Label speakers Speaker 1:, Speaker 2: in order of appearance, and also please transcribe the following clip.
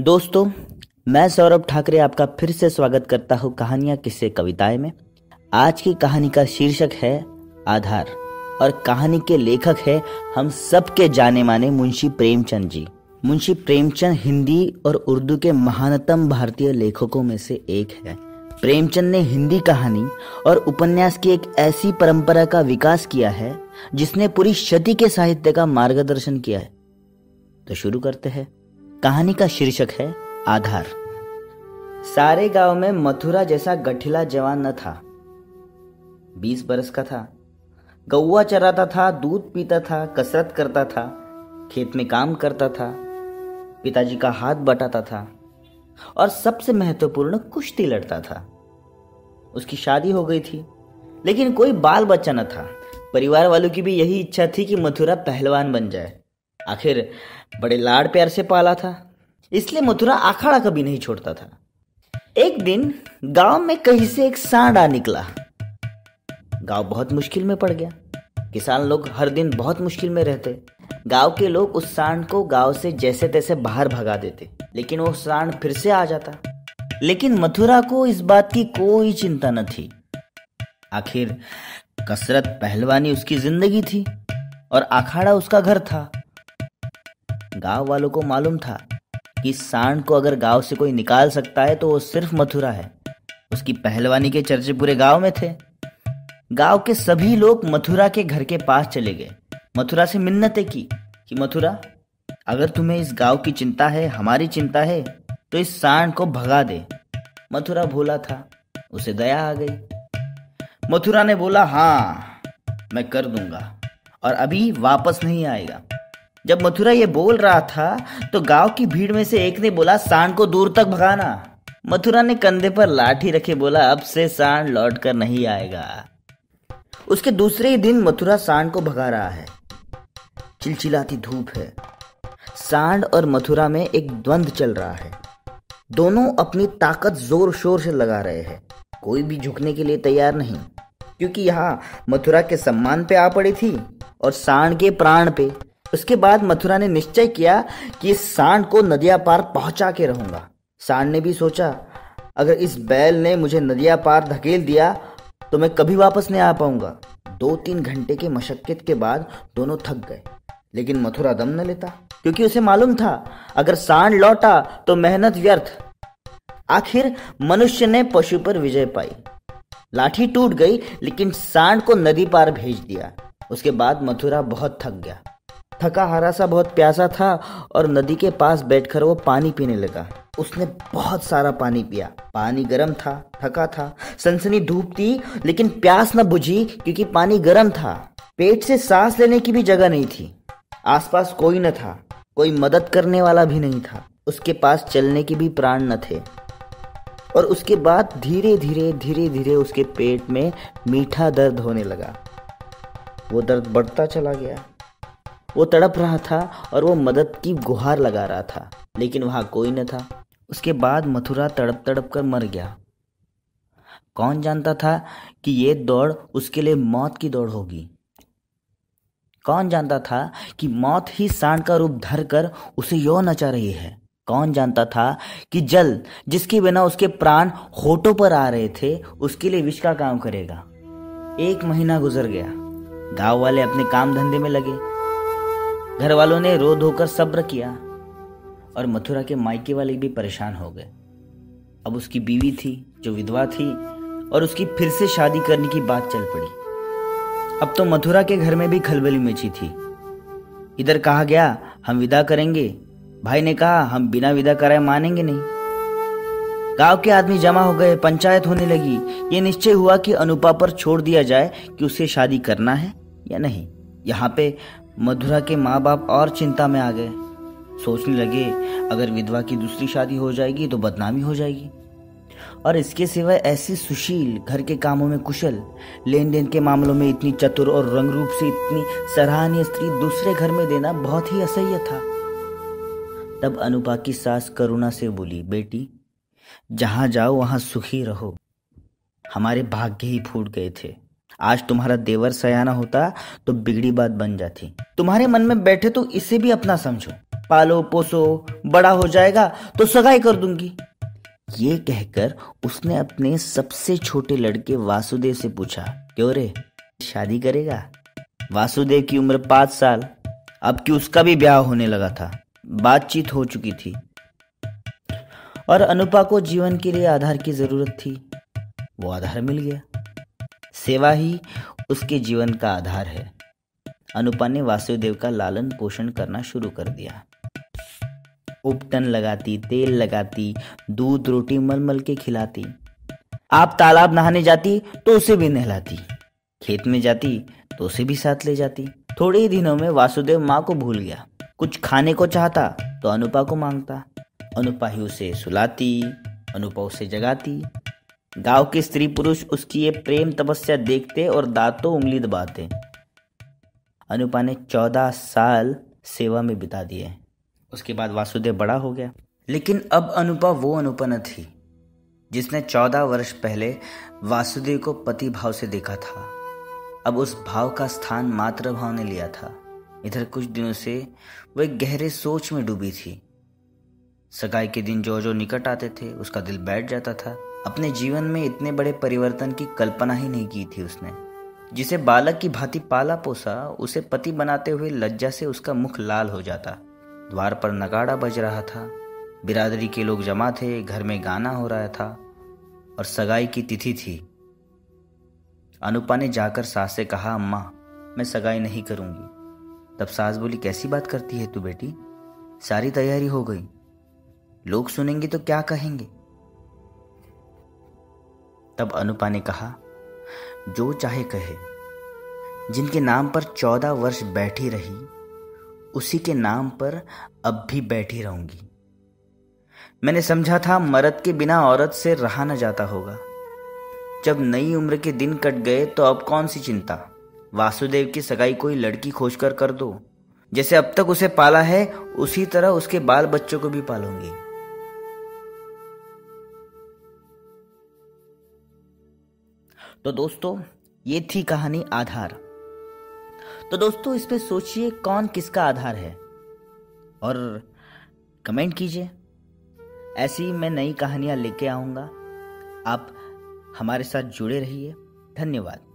Speaker 1: दोस्तों, मैं सौरभ ठाकरे आपका फिर से स्वागत करता हूँ कहानियाँ किस्से कविताएँ में। आज की कहानी का शीर्षक है आधार और कहानी के लेखक है हम सबके जाने माने मुंशी प्रेमचंद जी। मुंशी प्रेमचंद हिंदी और उर्दू के महानतम भारतीय लेखकों में से एक है। प्रेमचंद ने हिंदी कहानी और उपन्यास की एक ऐसी परंपरा का विकास किया है जिसने पूरी शती के साहित्य का मार्गदर्शन किया है। तो शुरू करते हैं। कहानी का शीर्षक है आधार। सारे गाँव में मथुरा जैसा गठिला जवान न था। बीस बरस का था। गौवा चराता था, दूध पीता था, कसरत करता था, खेत में काम करता था, पिताजी का हाथ बटाता था और सबसे महत्वपूर्ण कुश्ती लड़ता था। उसकी शादी हो गई थी, लेकिन कोई बाल बच्चा न था। परिवार वालों की भी यही इच्छा थी कि मथुरा पहलवान बन जाए। आखिर बड़े लाड़ प्यार से पाला था। इसलिए मथुरा अखाड़ा कभी नहीं छोड़ता था। एक दिन गाँव में कहीं से एक सांड आ निकला। गाँव बहुत मुश्किल में पड़ गया। किसान लोग हर दिन बहुत मुश्किल में रहते। गाँव के लोग उस सांड को गाँव से जैसे तैसे बाहर भगा देते, लेकिन वो सांड फिर से आ जाता। लेकिन मथुरा को इस बात की कोई चिंता न थी। आखिर कसरत पहलवानी उसकी ज़िंदगी थी और अखाड़ा उसका घर था। गाँव वालों को मालूम था कि सांड को अगर गाँव से कोई निकाल सकता है तो वो सिर्फ़ मथुरा है। उसकी पहलवानी के चर्चे पूरे गाँव में थे। गाँव के सभी लोग मथुरा के घर के पास चले गए। मथुरा से मिन्नतें की कि मथुरा, अगर तुम्हें इस गाँव की चिंता है, हमारी चिंता है तो इस सांड को भगा दे। मथुरा भोला था, उसे दया आ गई। मथुरा ने बोला हाँ मैं कर दूँगा और अभी वापस नहीं आएगा। जब मथुरा ये बोल रहा था तो गाँव की भीड़ में से एक ने बोला, सांड को दूर तक भगाना। मथुरा ने कंधे पर लाठी रखे बोला, अब से सांड लौट कर नहीं आएगा। उसके दूसरे ही दिन मथुरा सांड को भगा रहा है। चिलचिलाती धूप है। सांड और मथुरा में एक द्वंद चल रहा है। दोनों अपनी ताकत ज़ोर शोर से लगा रहे हैं। कोई भी झुकने के लिए तैयार नहीं, क्योंकि यहाँ मथुरा के सम्मान पे आ पड़ी थी और सांड के प्राण पे। उसके बाद मथुरा ने निश्चय किया कि सांड को नदिया पार पहुँचा के रहूँगा। सांड ने भी सोचा, अगर इस बैल ने मुझे नदिया पार धकेल दिया तो मैं कभी वापस नहीं आ पाऊँगा। दो तीन घंटे के मशक्कत के बाद दोनों थक गए, लेकिन मथुरा दम न लेता, क्योंकि उसे मालूम था, अगर सांड लौटा तो मेहनत व्यर्थ। आखिर मनुष्य ने पशु पर विजय पाई। लाठी टूट गई, लेकिन सांड को नदी पार भेज दिया। उसके बाद मथुरा बहुत थक गया। थका हारा सा बहुत प्यासा था और नदी के पास बैठकर वो पानी पीने लगा। उसने बहुत सारा पानी पिया। पानी गर्म था, थका था। सनसनी धूप थी, लेकिन प्यास न बुझी क्योंकि पानी गर्म था। पेट से सांस लेने की भी जगह नहीं थी। आसपास कोई न था। कोई मदद करने वाला भी नहीं था। उसके पास चलने के भी प्राण न थे। और उसके बाद धीरे धीरे धीरे धीरे उसके पेट में मीठा दर्द होने लगा। वो दर्द बढ़ता चला गया। वो तड़प रहा था और वो मदद की गुहार लगा रहा था, लेकिन वहाँ कोई न था। उसके बाद मथुरा तड़प तड़प कर मर गया। कौन जानता था कि ये दौड़ उसके लिए मौत की दौड़ होगी? कौन जानता था कि मौत ही सांड का रूप धर कर उसे यो नचा रही है? कौन जानता था कि जल जिसके बिना उसके प्राण होठों पर आ रहे थे, उसके लिए विष का काम करेगा? एक महीना गुजर गया। गाँव वाले अपने काम धंधे में लगे। घर वालों ने रो धोकर सब्र किया और मथुरा के मायके वाले भी परेशान हो गए। अब उसकी बीवी थी, जो विधवा थी और उसकी फिर से शादी करने की बात चल पड़ी। अब तो मथुरा के घर में भी खलबली मची थी। इधर कहा गया, हम विदा करेंगे। भाई ने कहा, हम बिना विदा कराए मानेंगे नहीं। गाँव के आदमी जमा हो गए, पंचायत होने लगी। ये निश्चय हुआ कि अनुपा पर छोड़ दिया जाए कि उसे शादी करना है या नहीं। यहाँ पे मधुरा के माँ बाप और चिंता में आ गए। सोचने लगे, अगर विधवा की दूसरी शादी हो जाएगी तो बदनामी हो जाएगी। और इसके सिवाय ऐसी सुशील, घर के कामों में कुशल लेन देन के मामलों में इतनी चतुर और रंग रूप से इतनी सराहनीय स्त्री दूसरे घर में देना बहुत ही असह्य था। तब अनुपा की सास करुणा से बोली, बेटी, जहाँ जाओ, वहाँ सुखी रहो। हमारे भाग्य ही फूट गए थे। आज तुम्हारा देवर सयाना होता तो बिगड़ी बात बन जाती। तुम्हारे मन में बैठे तो इसे भी अपना समझो। पालो, पोसो, बड़ा हो जाएगा तो सगाई कर दूँगी। ये कहकर उसने अपने सबसे छोटे लड़के वासुदेव से पूछा, क्यों रे? शादी करेगा? वासुदेव की उम्र पाँच साल। अब कि उसका भी ब्याह होने लगा था। बातचीत हो चुकी थी। और अनुपा को जीवन के लिए आधार की ज़रूरत थी। वो आधार मिल गया। सेवा ही उसके जीवन का आधार है। अनुपा ने वासुदेव का लालन पोषण करना शुरू कर दिया। उपटन लगाती, तेल लगाती, दूध, रोटी मल मल के खिलाती। आप तालाब नहाने जाती तो उसे भी नहलाती। खेत में जाती तो उसे भी साथ ले जाती। थोड़े ही दिनों में वासुदेव माँ को भूल गया। कुछ खाने को चाहता तो अनुपा को माँगता। अनुपा ही उसे सुलाती, अनुपा उसे जगाती। गाँव के स्त्री पुरुष उसकी ये प्रेम तपस्या देखते और दांतों उंगली दबाते। अनुपा ने चौदह साल सेवा में बिता दिए। उसके बाद वासुदेव बड़ा हो गया। लेकिन अब अनुपा वो अनुपा न थी, जिसने चौदह वर्ष पहले वासुदेव को पति भाव से देखा था। अब उस भाव का स्थान मातृ भाव ने लिया था। इधर कुछ दिनों से वह गहरे सोच में डूबी थी। सगाई के दिन जो जो निकट आते थे, उसका दिल बैठ जाता था। अपने जीवन में इतने बड़े परिवर्तन की कल्पना ही नहीं की थी उसने। जिसे बालक की भांति पाला पोसा, उसे पति बनाते हुए लज्जा से उसका मुख लाल हो जाता। द्वार पर नगाड़ा बज रहा था। बिरादरी के लोग जमा थे, घर में गाना हो रहा था और सगाई की तिथि थी। अनुपा ने जाकर सास से कहा, अम्मा, मैं सगाई नहीं करूँगी। तब सास बोली, कैसी बात करती है तू बेटी? सारी तैयारी हो गई। लोग सुनेंगे तो क्या कहेंगे? तब अनुपा ने कहा, जो चाहे कहे। जिनके नाम पर चौदह वर्ष बैठी रही, उसी के नाम पर अब भी बैठी रहूँगी। मैंने समझा था मर्द के बिना औरत से रहा न जाता होगा। जब नई उम्र के दिन कट गए तो अब कौन सी चिंता? वासुदेव की सगाई कोई लड़की खोज कर कर दो। जैसे अब तक उसे पाला है, उसी तरह उसके बाल बच्चों को भी पालूँगी। तो दोस्तों, ये थी कहानी आधार। तो दोस्तों, इस पर सोचिए कौन किसका आधार है। और कमेंट कीजिए। ऐसी मैं नई कहानियाँ लेके आऊँगा। आप हमारे साथ जुड़े रहिए। धन्यवाद।